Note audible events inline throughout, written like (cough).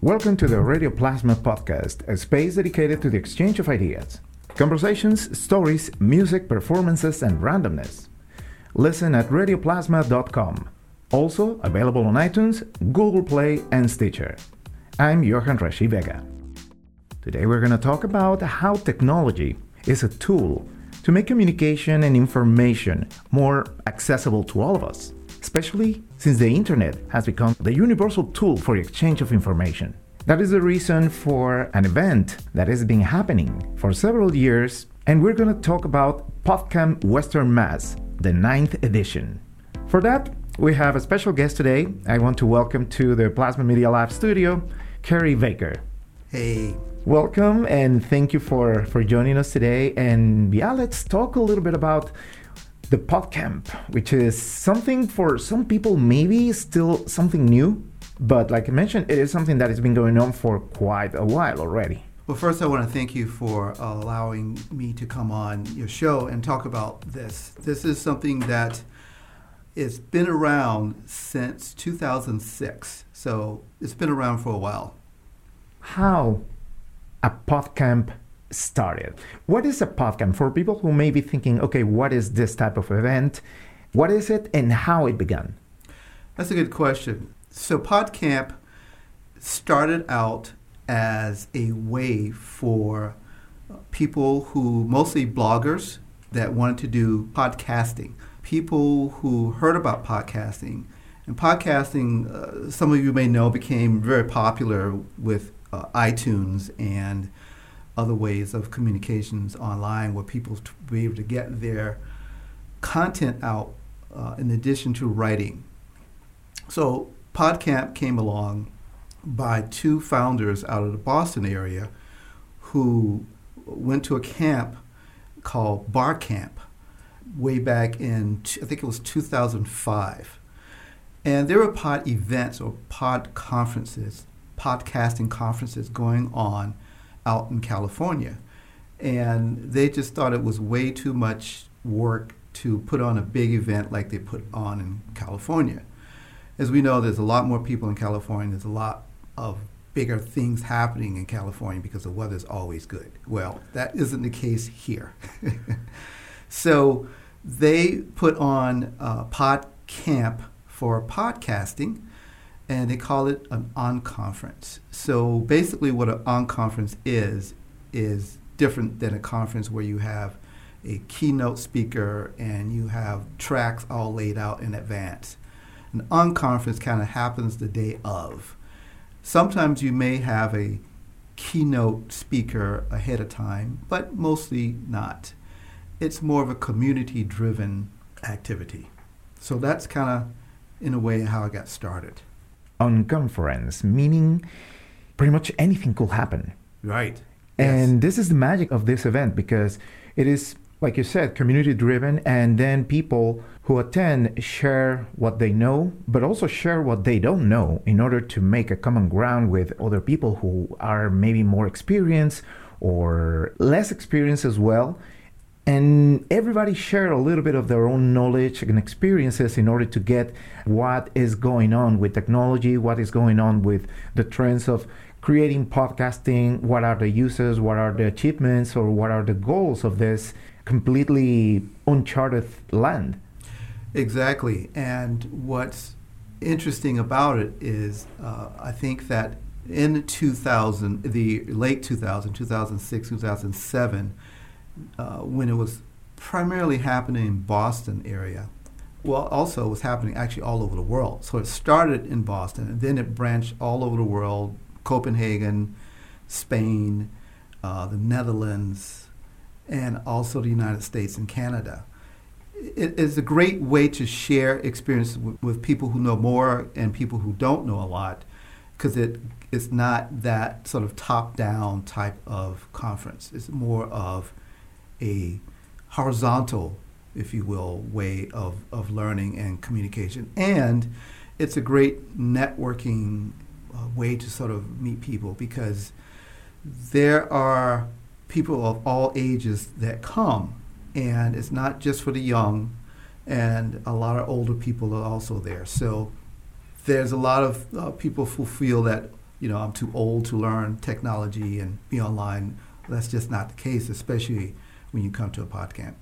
Welcome to the Radio Plasma podcast, a space dedicated to the exchange of ideas, conversations, stories, music, performances, and randomness. Listen at radioplasma.com. Also available on iTunes, Google Play, and Stitcher. I'm Johan Rashi Vega. Today we're going to talk about how technology is a tool to make communication and information more accessible to all of us especially since the internet has become the universal tool for the exchange of information. That is the reason for an event that has been happening for several years, and we're going to talk about PodCamp Western Mass, the ninth edition. For that, we have a special guest today. I want to welcome to the Plasma Media Lab studio, Carey Baker. Hey. Welcome and thank you for, for joining us today. And yeah, let's talk a little bit about the PodCamp, which is something for some people maybe still something new, but like I mentioned, it is something that has been going on for quite a while already. Well, first, I want to thank you for allowing me to come on your show and talk about this. This is something that it's been around since 2006, so it's been around for a while. How a PodCamp started. What is a PodCamp for people who may be thinking, okay, what is this type of event? What is it and how it began? That's a good question. So, PodCamp started out as a way for people who, mostly bloggers, that wanted to do podcasting, people who heard about podcasting. And podcasting, uh, some of you may know, became very popular with uh, iTunes and other ways of communications online where people be able to get their content out uh, in addition to writing. So PodCamp came along by two founders out of the Boston area who went to a camp called BarCamp way back in, I think it was 2005. And there were pod events or pod conferences, podcasting conferences going on out in California. And they just thought it was way too much work to put on a big event like they put on in California. As we know, there's a lot more people in California, there's a lot of bigger things happening in California because the weather's always good. Well, that isn't the case here. (laughs) so they put on a pod camp for podcasting and they call it an unconference. So basically, what an unconference is is different than a conference where you have a keynote speaker and you have tracks all laid out in advance. An unconference kind of happens the day of. Sometimes you may have a keynote speaker ahead of time, but mostly not. It's more of a community driven activity. So that's kind of, in a way, how I got started unconference, meaning pretty much anything could happen. Right. And yes. this is the magic of this event because it is, like you said, community driven, and then people who attend share what they know, but also share what they don't know in order to make a common ground with other people who are maybe more experienced or less experienced as well and everybody share a little bit of their own knowledge and experiences in order to get what is going on with technology, what is going on with the trends of creating podcasting, what are the uses, what are the achievements, or what are the goals of this completely uncharted land. Exactly. And what's interesting about it is uh, I think that in 2000, the late 2000, 2006, 2007, uh, when it was primarily happening in Boston area. Well, also it was happening actually all over the world. So it started in Boston, and then it branched all over the world: Copenhagen, Spain, uh, the Netherlands, and also the United States and Canada. It is a great way to share experience with, with people who know more and people who don't know a lot, because it it's not that sort of top-down type of conference. It's more of a horizontal, if you will, way of, of learning and communication. And it's a great networking uh, way to sort of meet people because there are people of all ages that come, and it's not just for the young, and a lot of older people are also there. So there's a lot of uh, people who feel that you know, I'm too old to learn technology and be online. That's just not the case, especially when you come to a PodCamp.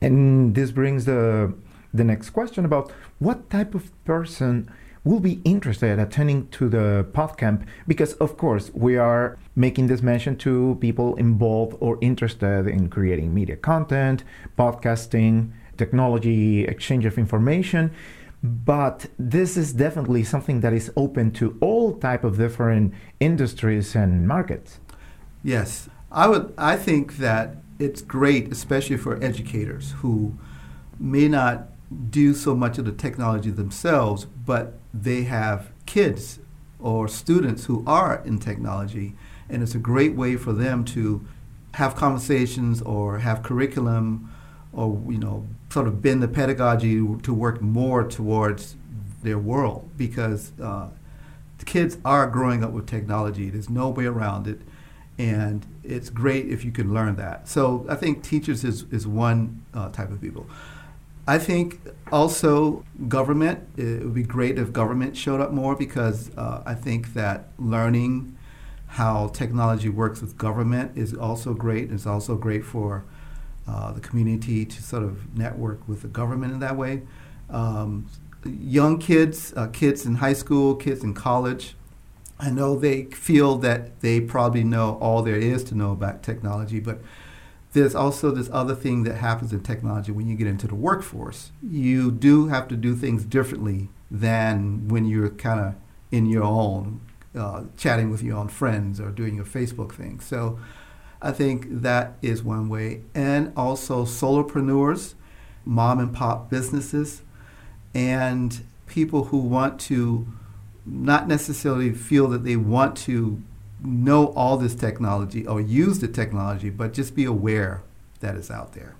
And this brings the the next question about what type of person will be interested attending to the PodCamp because of course we are making this mention to people involved or interested in creating media content, podcasting, technology, exchange of information. But this is definitely something that is open to all type of different industries and markets. Yes. I would i think that it's great especially for educators who may not do so much of the technology themselves but they have kids or students who are in technology and it's a great way for them to have conversations or have curriculum or you know sort of bend the pedagogy to work more towards their world because uh, the kids are growing up with technology. There's no way around it, and it's great if you can learn that. So I think teachers is is one uh, type of people. I think also government. It would be great if government showed up more because uh, I think that learning how technology works with government is also great. It's also great for uh, the community to sort of network with the government in that way. Um, young kids, uh, kids in high school, kids in college, I know they feel that they probably know all there is to know about technology, but there's also this other thing that happens in technology when you get into the workforce. You do have to do things differently than when you're kind of in your own, uh, chatting with your own friends or doing your Facebook thing. So I think that is one way. And also solopreneurs, mom and pop businesses, and people who want to not necessarily feel that they want to know all this technology or use the technology, but just be aware that it's out there.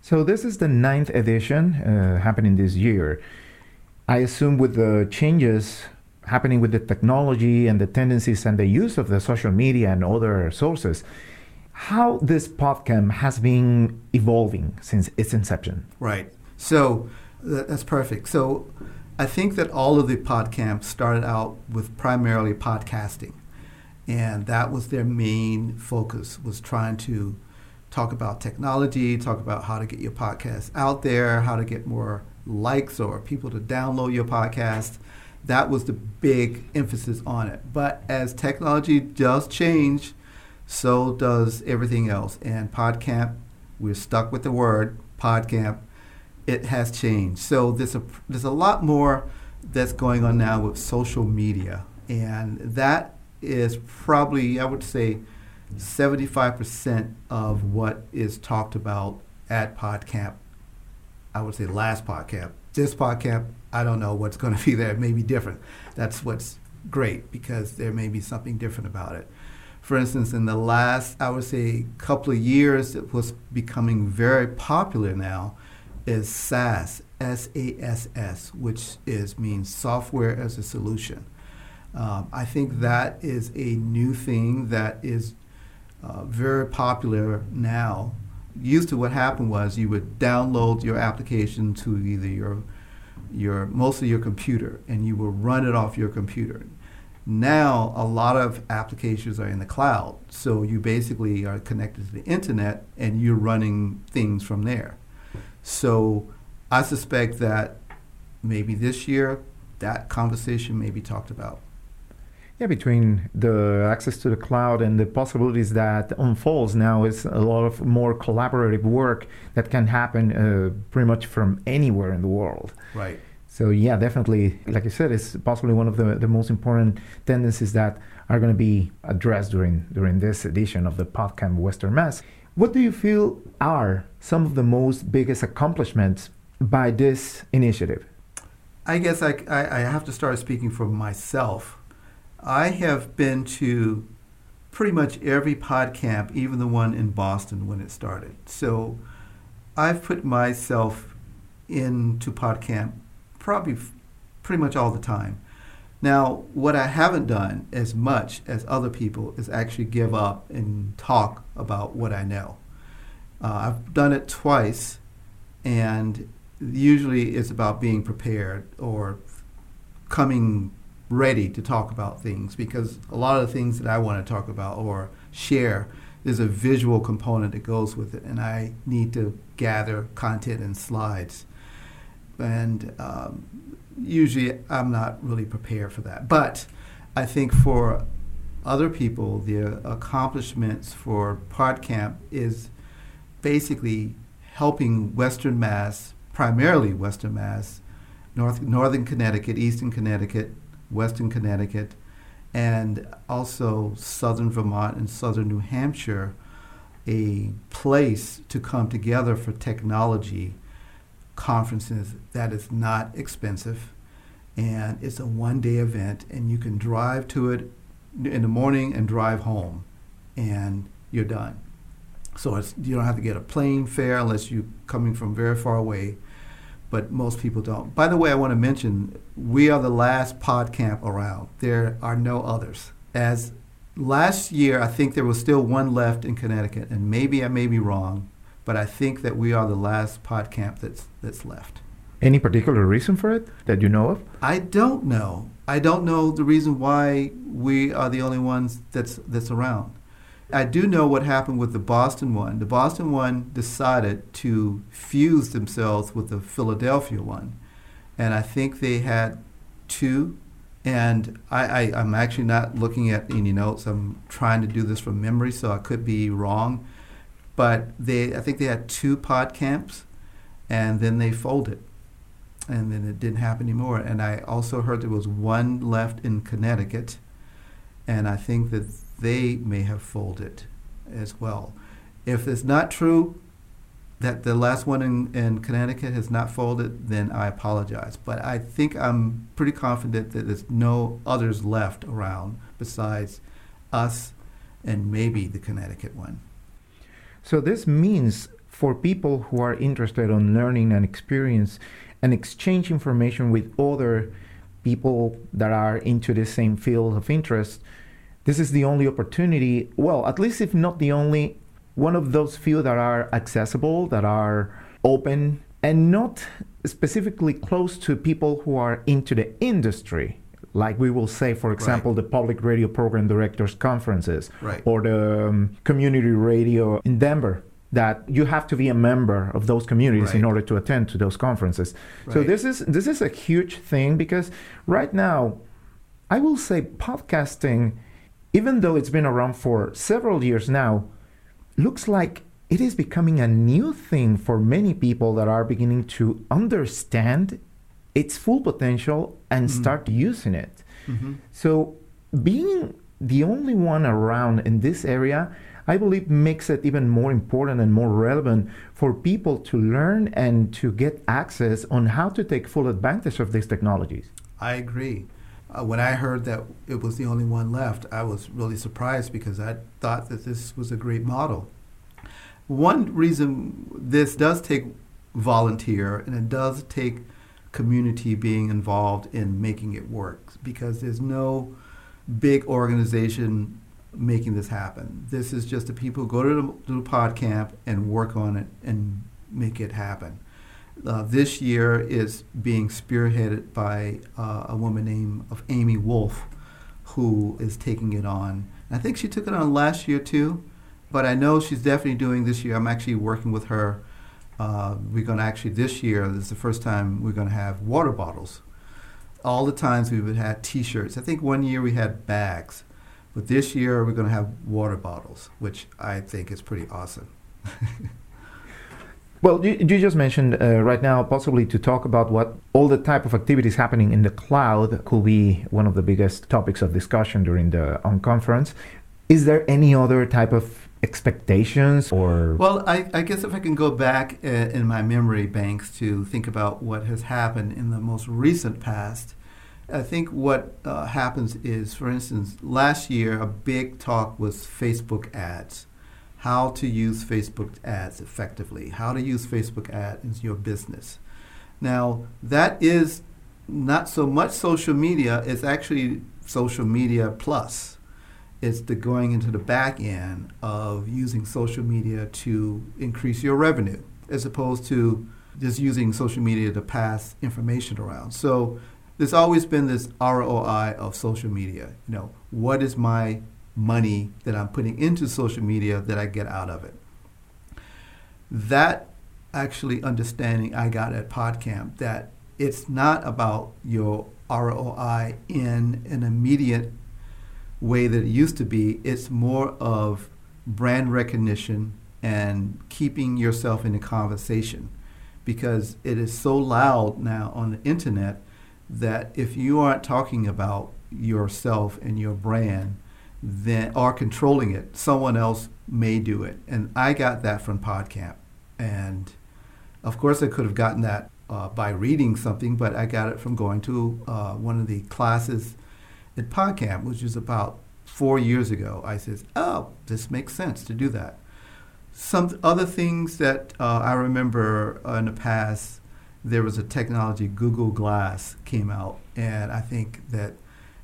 So this is the ninth edition uh, happening this year. I assume with the changes happening with the technology and the tendencies and the use of the social media and other sources, how this podcast has been evolving since its inception. Right. So that's perfect. So I think that all of the PodCamps started out with primarily podcasting. And that was their main focus was trying to talk about technology, talk about how to get your podcast out there, how to get more likes or people to download your podcast that was the big emphasis on it. But as technology does change, so does everything else. And PodCamp, we're stuck with the word PodCamp. It has changed. So there's a there's a lot more that's going on now with social media, and that is probably I would say 75% of what is talked about at PodCamp. I would say last PodCamp. This PodCamp I don't know what's going to be there. It may be different. That's what's great because there may be something different about it. For instance, in the last, I would say, couple of years, it was becoming very popular now is SaaS, S-A-S-S, which is means software as a solution. Um, I think that is a new thing that is uh, very popular now. Used to what happened was you would download your application to either your your mostly your computer and you will run it off your computer. Now a lot of applications are in the cloud, so you basically are connected to the internet and you're running things from there. So I suspect that maybe this year that conversation may be talked about. Yeah, between the access to the cloud and the possibilities that unfolds now is a lot of more collaborative work that can happen uh, pretty much from anywhere in the world. Right. So yeah, definitely, like you said, it's possibly one of the, the most important tendencies that are going to be addressed during during this edition of the PodCamp Western Mass. What do you feel are some of the most biggest accomplishments by this initiative? I guess I, I, I have to start speaking for myself I have been to pretty much every PodCamp, even the one in Boston when it started. So I've put myself into PodCamp probably pretty much all the time. Now, what I haven't done as much as other people is actually give up and talk about what I know. Uh, I've done it twice, and usually it's about being prepared or coming ready to talk about things because a lot of the things that I want to talk about or share there's a visual component that goes with it, and I need to gather content and slides. And um, usually I'm not really prepared for that. But I think for other people, the accomplishments for PodCamp is basically helping Western Mass, primarily Western Mass, North, Northern Connecticut, Eastern Connecticut, Western Connecticut, and also southern Vermont and southern New Hampshire a place to come together for technology conferences that is not expensive and it's a one day event and you can drive to it in the morning and drive home and you're done so you don't have to get a plane fare unless you're coming from very far away but most people don't. By the way, I want to mention we are the last pod camp around. There are no others. As last year, I think there was still one left in Connecticut, and maybe I may be wrong, but I think that we are the last pod camp that's that's left. Any particular reason for it that you know of? I don't know. I don't know the reason why we are the only ones that's that's around. I do know what happened with the Boston one. The Boston one decided to fuse themselves with the Philadelphia one. And I think they had two. And I, I, am actually not looking at any notes. I'm trying to do this from memory, so I could be wrong. But they, I think they had two pod camps, and then they folded. And then it didn't happen anymore. And I also heard there was one left in Connecticut. And I think that they may have folded as well. If it's not true that the last one in, in Connecticut has not folded, then I apologize. But I think I'm pretty confident that there's no others left around besides us and maybe the Connecticut one. So this means for people who are interested in learning and experience and exchange information with other people that are into the same field of interest, this is the only opportunity, well, at least if not the only, one of those few that are accessible, that are open, and not specifically close to people who are into the industry. Like we will say, for example, right. the public radio program directors conferences right. or the um, community radio in Denver that you have to be a member of those communities right. in order to attend to those conferences. So this is this is a huge thing because right now I will say podcasting even though it's been around for several years now, looks like it is becoming a new thing for many people that are beginning to understand its full potential and mm-hmm. start using it. Mm-hmm. So, being the only one around in this area, I believe makes it even more important and more relevant for people to learn and to get access on how to take full advantage of these technologies. I agree uh, when I heard that it was the only one left, I was really surprised because I thought that this was a great model. One reason this does take volunteer and it does take community being involved in making it work because there's no big organization making this happen. This is just the people who go to the, to the pod camp and work on it and make it happen. Uh, this year is being spearheaded by uh, a woman named of Amy Wolf, who is taking it on. I think she took it on last year too, but I know she's definitely doing this year. I'm actually working with her. Uh, we're going to actually this year. This is the first time we're going to have water bottles. All the times we've had T-shirts. I think one year we had bags, but this year we're going to have water bottles, which I think is pretty awesome. (laughs) Well, you, you just mentioned uh, right now possibly to talk about what all the type of activities happening in the cloud could be one of the biggest topics of discussion during the unconference. Is there any other type of expectations or? Well, I, I guess if I can go back uh, in my memory banks to think about what has happened in the most recent past. I think what uh, happens is, for instance, last year a big talk was Facebook ads how to use Facebook ads effectively, how to use Facebook ads in your business. Now, that is not so much social media, it's actually social media plus. It's the going into the back end of using social media to increase your revenue as opposed to just using social media to pass information around. So there's always been this ROI of social media. You know, what is my money that I'm putting into social media that I get out of it? That actually understanding I got at PodCamp that it's not about your ROI in an immediate way that it used to be. It's more of brand recognition and keeping yourself in the conversation because it is so loud now on the internet that if you aren't talking about yourself and your brand then or controlling it someone else may do it and i got that from podcamp and of course i could have gotten that uh, by reading something but i got it from going to uh, one of the classes at podcamp which is about four years ago i said oh this makes sense to do that some other things that uh, I remember uh, in the past, there was a technology, Google Glass came out, and I think that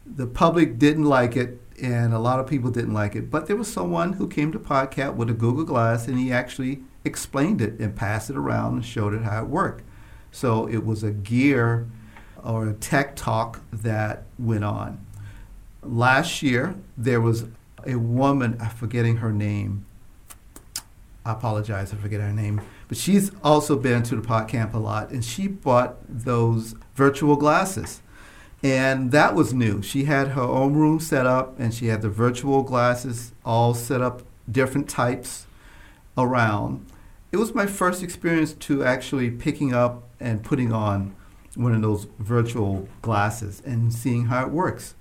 the public didn't like it, and a lot of people didn't like it. But there was someone who came to PodCamp with a Google Glass, and he actually explained it and passed it around and showed it how it worked. So it was a gear or a tech talk that went on. Last year, there was a woman, I'm forgetting her name, I apologize, I forget her name, but she's also been to the pod camp a lot, and she bought those virtual glasses. And that was new. She had her own room set up, and she had the virtual glasses all set up, different types around. It was my first experience to actually picking up and putting on one of those virtual glasses and seeing how it works.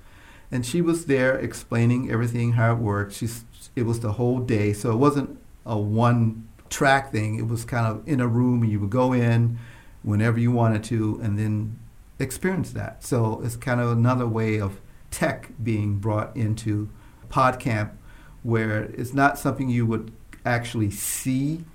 And she was there explaining everything how it works. She's, it was the whole day, so it wasn't a one track thing. It was kind of in a room and you would go in whenever you wanted to and then experience that. So it's kind of another way of tech being brought into PodCamp where it's not something you would actually see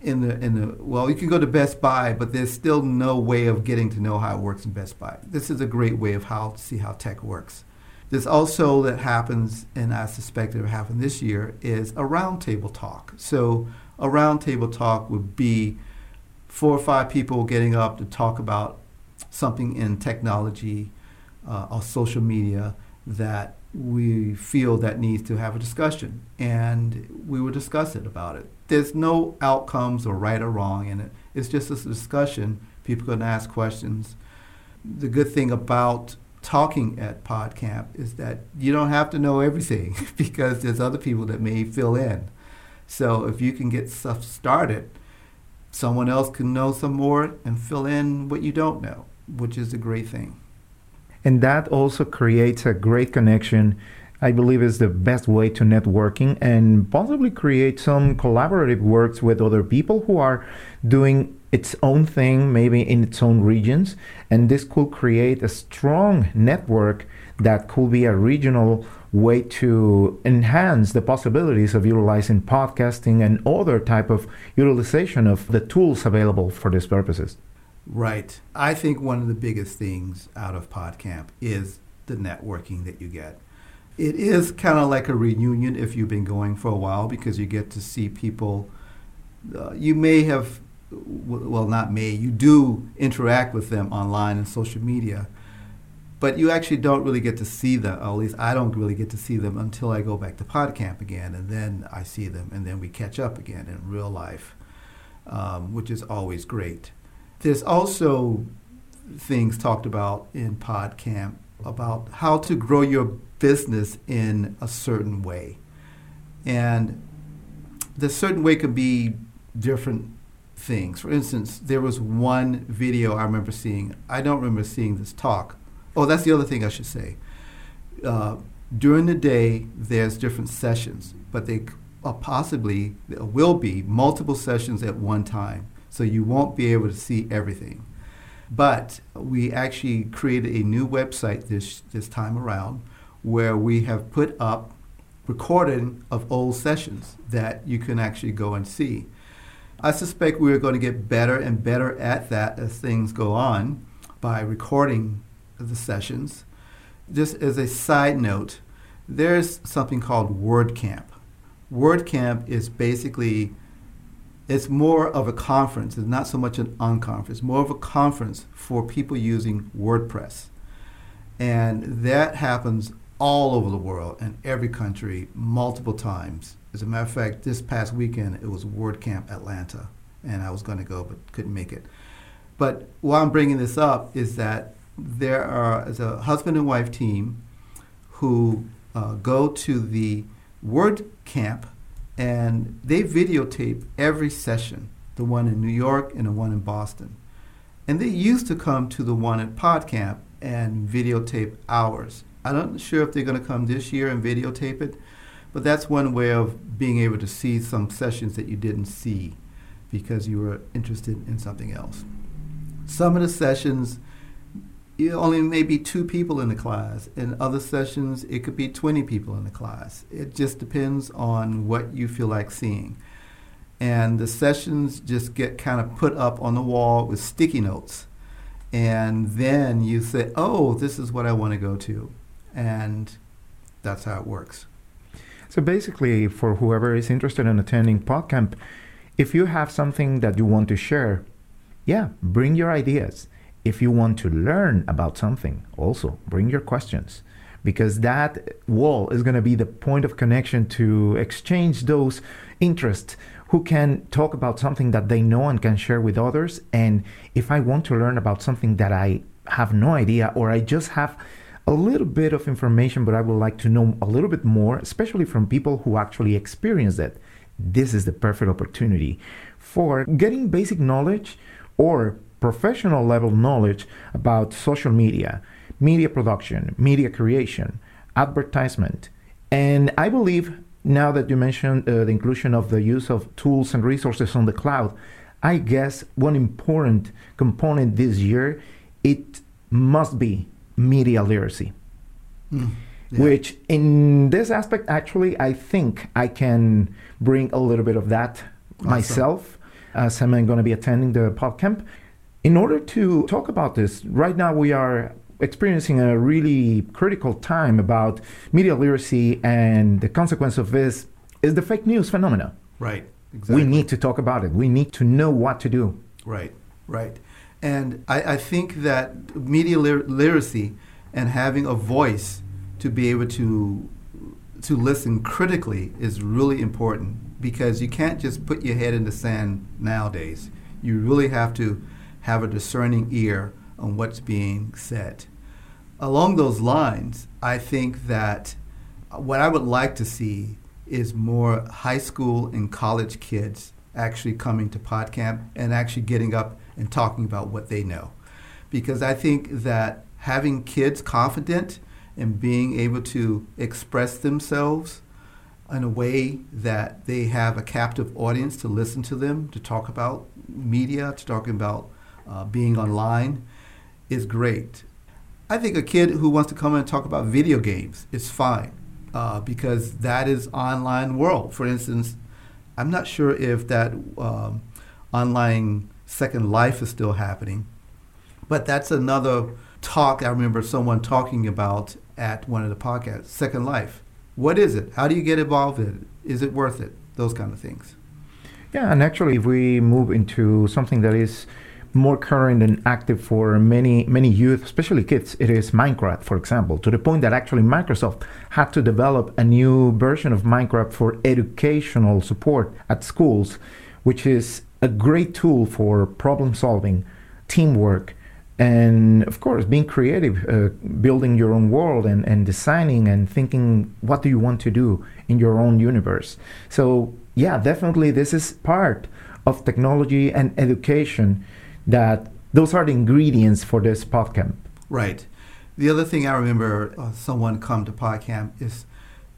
in the in the well you can go to Best Buy but there's still no way of getting to know how it works in Best Buy. This is a great way of how to see how tech works. There's also that happens, and I suspect it will happen this year, is a roundtable talk. So a roundtable talk would be four or five people getting up to talk about something in technology uh, or social media that we feel that needs to have a discussion, and we will discuss it about it. There's no outcomes or right or wrong in it. It's just a discussion. People can ask questions. The good thing about talking at PodCamp is that you don't have to know everything (laughs) because there's other people that may fill in. So if you can get stuff started, someone else can know some more and fill in what you don't know, which is a great thing. And that also creates a great connection. I believe is the best way to networking and possibly create some collaborative works with other people who are doing its own thing, maybe in its own regions, and this could create a strong network that could be a regional way to enhance the possibilities of utilizing podcasting and other type of utilization of the tools available for these purposes. Right. I think one of the biggest things out of PodCamp is the networking that you get. It is kind of like a reunion if you've been going for a while because you get to see people uh, you may have well, not me, you do interact with them online and social media, but you actually don't really get to see them, at least I don't really get to see them until I go back to PodCamp again, and then I see them, and then we catch up again in real life, um, which is always great. There's also things talked about in PodCamp about how to grow your business in a certain way. And the certain way could be different things. For instance, there was one video I remember seeing. I don't remember seeing this talk. Oh, that's the other thing I should say. Uh, during the day, there's different sessions, but they uh, possibly there will be multiple sessions at one time, so you won't be able to see everything. But we actually created a new website this this time around, where we have put up recording of old sessions that you can actually go and see. I suspect we're going to get better and better at that as things go on by recording the sessions. Just as a side note, there's something called WordCamp. WordCamp is basically it's more of a conference. It's not so much an unconference, more of a conference for people using WordPress. And that happens all over the world in every country multiple times. As a matter of fact, this past weekend it was WordCamp Atlanta, and I was going to go but couldn't make it. But why I'm bringing this up is that there are is a husband and wife team who uh, go to the WordCamp and they videotape every session, the one in New York and the one in Boston. And they used to come to the one at PodCamp and videotape ours. I'm not sure if they're going to come this year and videotape it, but that's one way of being able to see some sessions that you didn't see because you were interested in something else. Some of the sessions, you only maybe two people in the class. In other sessions, it could be 20 people in the class. It just depends on what you feel like seeing. And the sessions just get kind of put up on the wall with sticky notes. And then you say, oh, this is what I want to go to. And that's how it works. So basically, for whoever is interested in attending PodCamp, if you have something that you want to share, yeah, bring your ideas. If you want to learn about something, also bring your questions because that wall is going to be the point of connection to exchange those interests who can talk about something that they know and can share with others and if i want to learn about something that i have no idea or i just have a little bit of information but i would like to know a little bit more especially from people who actually experience it this is the perfect opportunity for getting basic knowledge or professional level knowledge about social media, media production, media creation, advertisement. And I believe now that you mentioned uh, the inclusion of the use of tools and resources on the cloud, I guess one important component this year it must be media literacy. Mm, yeah. Which in this aspect actually I think I can bring a little bit of that awesome. myself as I'm going to be attending the PodCamp. In order to talk about this, right now we are experiencing a really critical time about media literacy and the consequence of this is the fake news phenomena. Right. Exactly. We need to talk about it. We need to know what to do. Right, right. And I, I think that media literacy and having a voice to be able to to listen critically is really important because you can't just put your head in the sand nowadays. You really have to have a discerning ear on what's being said. Along those lines, I think that what I would like to see is more high school and college kids actually coming to PodCamp and actually getting up and talking about what they know. Because I think that having kids confident and being able to express themselves in a way that they have a captive audience to listen to them, to talk about media, to talk about uh, being online is great. I think a kid who wants to come in and talk about video games is fine uh, because that is online world. For instance, I'm not sure if that um, online Second Life is still happening, but that's another talk I remember someone talking about at one of the podcasts, Second Life. What is it? How do you get involved in it? Is it worth it? Those kind of things. Yeah, and actually, if we move into something that is more current and active for many many youth, especially kids, it is Minecraft, for example, to the point that actually Microsoft had to develop a new version of Minecraft for educational support at schools, which is a great tool for problem solving, teamwork, and of course being creative uh, building your own world and, and designing and thinking what do you want to do in your own universe? So yeah definitely this is part of technology and education that those are the ingredients for this podcamp right. The other thing i remember uh, someone come to podcamp is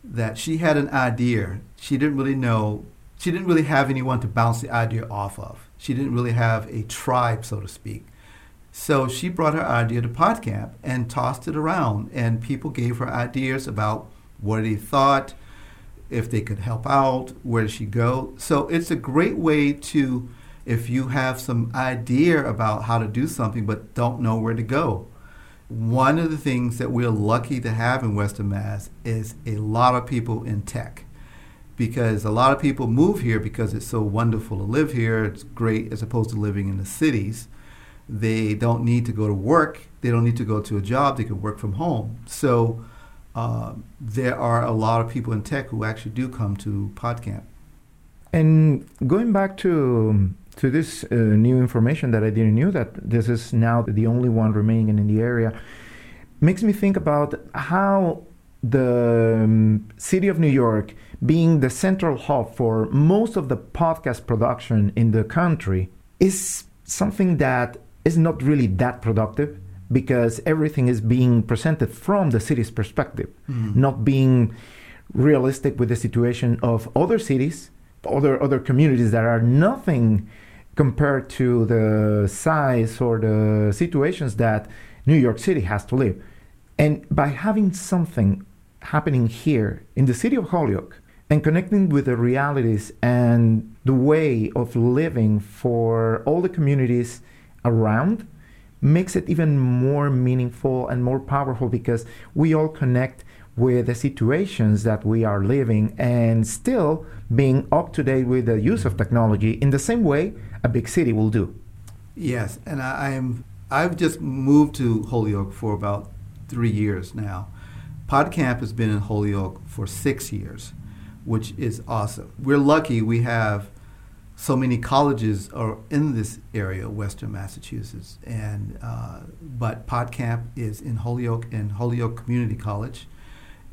that she had an idea. She didn't really know she didn't really have anyone to bounce the idea off of. She didn't really have a tribe so to speak. So she brought her idea to PodCamp and tossed it around, and people gave her ideas about what they thought, if they could help out, where she go. So it's a great way to, if you have some idea about how to do something but don't know where to go. One of the things that we're lucky to have in Western Mass is a lot of people in tech because a lot of people move here because it's so wonderful to live here. It's great as opposed to living in the cities They don't need to go to work. They don't need to go to a job. They can work from home. So uh, there are a lot of people in tech who actually do come to PodCamp. And going back to to this uh, new information that I didn't know that this is now the only one remaining in the area, makes me think about how the um, city of New York, being the central hub for most of the podcast production in the country, is something that is not really that productive because everything is being presented from the city's perspective, mm. not being realistic with the situation of other cities, other other communities that are nothing compared to the size or the situations that New York City has to live. And by having something happening here in the city of Holyoke and connecting with the realities and the way of living for all the communities around makes it even more meaningful and more powerful because we all connect with the situations that we are living and still being up to date with the use of technology in the same way a big city will do. Yes, and I, am I've just moved to Holyoke for about three years now. PodCamp has been in Holyoke for six years, which is awesome. We're lucky we have so many colleges are in this area, Western Massachusetts, and uh, but PodCamp is in Holyoke and Holyoke Community College.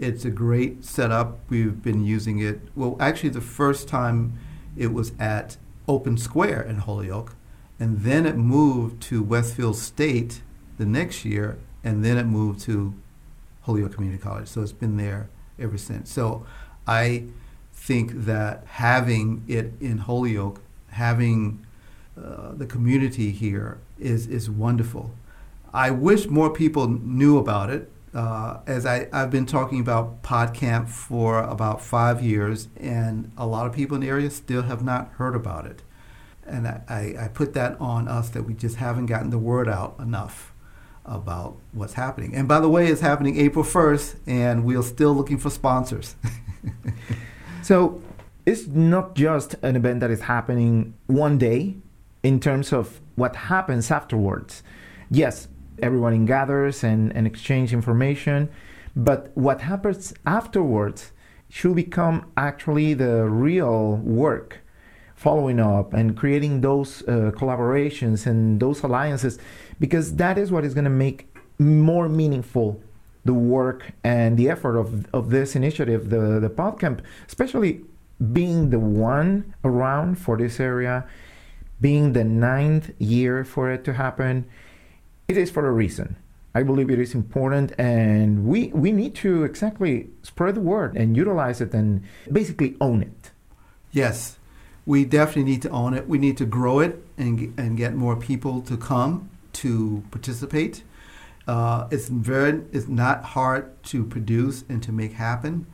It's a great setup. We've been using it. Well, actually, the first time it was at Open Square in Holyoke, and then it moved to Westfield State the next year, and then it moved to Holyoke Community College. So it's been there ever since. So I think that having it in Holyoke, having uh, the community here is is wonderful. I wish more people knew about it. Uh, as I, I've been talking about PodCamp for about five years, and a lot of people in the area still have not heard about it. And I, I put that on us that we just haven't gotten the word out enough about what's happening. And by the way, it's happening April 1st, and we're still looking for sponsors. (laughs) so it's not just an event that is happening one day in terms of what happens afterwards. Yes, everyone gathers and, and exchange information, but what happens afterwards should become actually the real work following up and creating those uh, collaborations and those alliances because that is what is going to make more meaningful the work and the effort of, of this initiative, the, the PodCamp, especially being the one around for this area, being the ninth year for it to happen. It is for a reason. I believe it is important, and we, we need to exactly spread the word and utilize it and basically own it. Yes, we definitely need to own it. We need to grow it and, and get more people to come to participate. Uh, it's very it's not hard to produce and to make happen.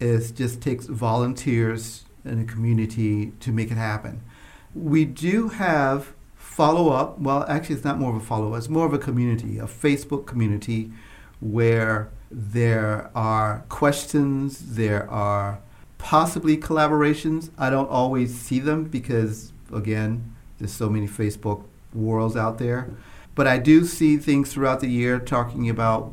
It just takes volunteers in a community to make it happen. We do have follow up. Well, actually, it's not more of a follow up. It's more of a community, a Facebook community, where there are questions, there are possibly collaborations. I don't always see them because, again, there's so many Facebook worlds out there. But I do see things throughout the year talking about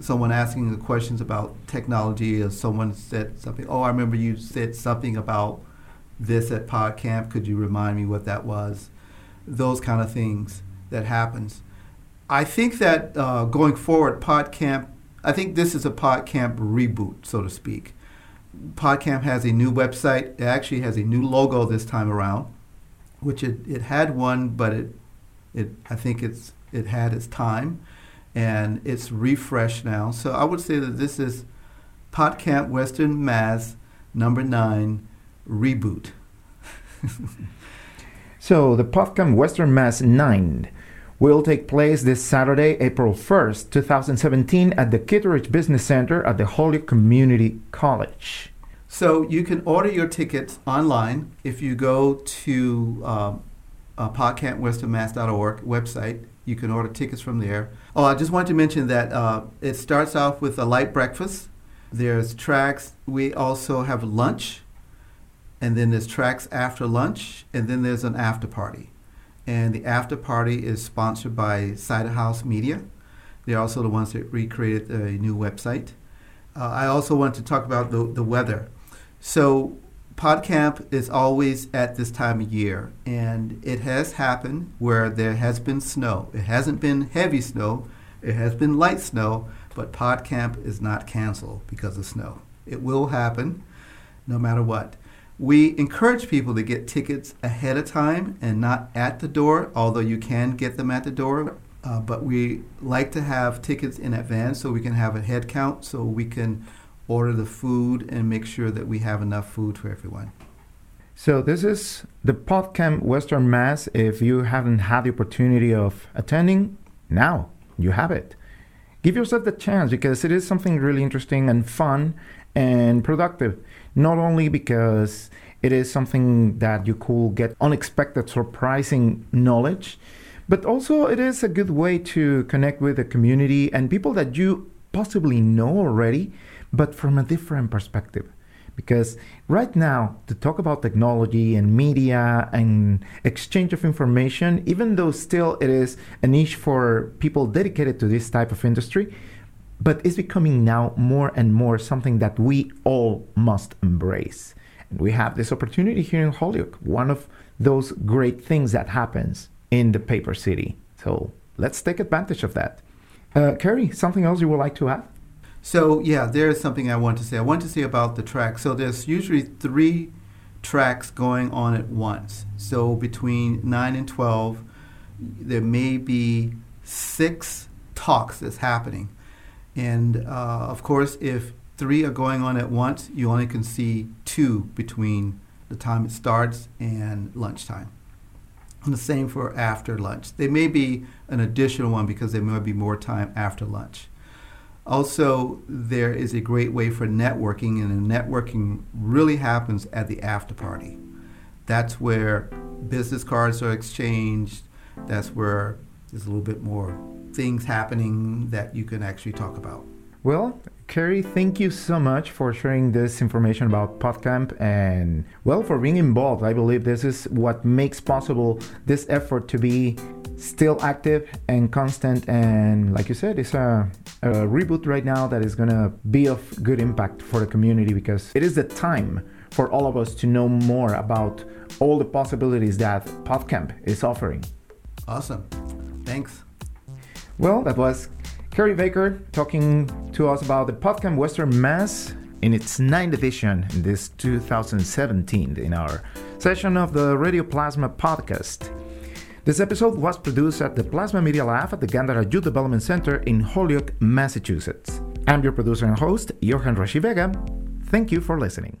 someone asking the questions about technology, or someone said something. Oh, I remember you said something about this at PodCamp. Could you remind me what that was? Those kind of things that happens. I think that uh, going forward, PodCamp. I think this is a PodCamp reboot, so to speak. PodCamp has a new website. It actually has a new logo this time around, which it, it had one, but it it I think it's it had its time, and it's refreshed now. So I would say that this is PodCamp Western Mass number nine reboot. (laughs) so the PodCamp Western Mass nine will take place this Saturday, April 1st, 2017, at the Kittredge Business Center at the Holyoke Community College. So you can order your tickets online if you go to um, uh, podcampwesternmass.org website. You can order tickets from there. Oh, I just wanted to mention that uh, it starts off with a light breakfast. There's tracks. We also have lunch, and then there's tracks after lunch, and then there's an after party and the after party is sponsored by Cider House Media. They're also the ones that recreated a new website. Uh, I also want to talk about the, the weather. So, PodCamp is always at this time of year, and it has happened where there has been snow. It hasn't been heavy snow, it has been light snow, but PodCamp is not canceled because of snow. It will happen no matter what. We encourage people to get tickets ahead of time and not at the door, although you can get them at the door. Uh, but we like to have tickets in advance so we can have a head count so we can order the food and make sure that we have enough food for everyone. So this is the PodCamp Western Mass. If you haven't had the opportunity of attending, now you have it. Give yourself the chance because it is something really interesting and fun and productive. Not only because it is something that you could get unexpected, surprising knowledge, but also, it is a good way to connect with the community and people that you possibly know already, but from a different perspective. Because right now, to talk about technology and media and exchange of information, even though still it is a niche for people dedicated to this type of industry, but it's becoming now more and more something that we all must embrace. And we have this opportunity here in Holyoke, one of those great things that happens in the paper city. So let's take advantage of that. Uh, Carey, something else you would like to add? So yeah, there's something I want to say. I want to say about the track. So there's usually three tracks going on at once. So between nine and twelve, there may be six talks that's happening, and uh, of course, if three are going on at once, you only can see two between the time it starts and lunchtime. And the same for after lunch. There may be an additional one because there may be more time after lunch. Also, there is a great way for networking, and the networking really happens at the after party. That's where business cards are exchanged. That's where there's a little bit more things happening that you can actually talk about. Well, Carey, thank you so much for sharing this information about PodCamp and, well, for being involved. I believe this is what makes possible this effort to be still active and constant. And, like you said, it's a, a reboot right now that is going to be of good impact for the community because it is the time for all of us to know more about all the possibilities that PodCamp is offering. Awesome. Thanks. Well, that was Carey Baker talking to us about the PodCamp Western Mass in its ninth edition in this 2017 in our session of the Radio Plasma podcast. This episode was produced at the Plasma Media Lab at the Gandara Youth Development Center in Holyoke, Massachusetts. I'm your producer and host, Johan Rashi Vega. Thank you for listening.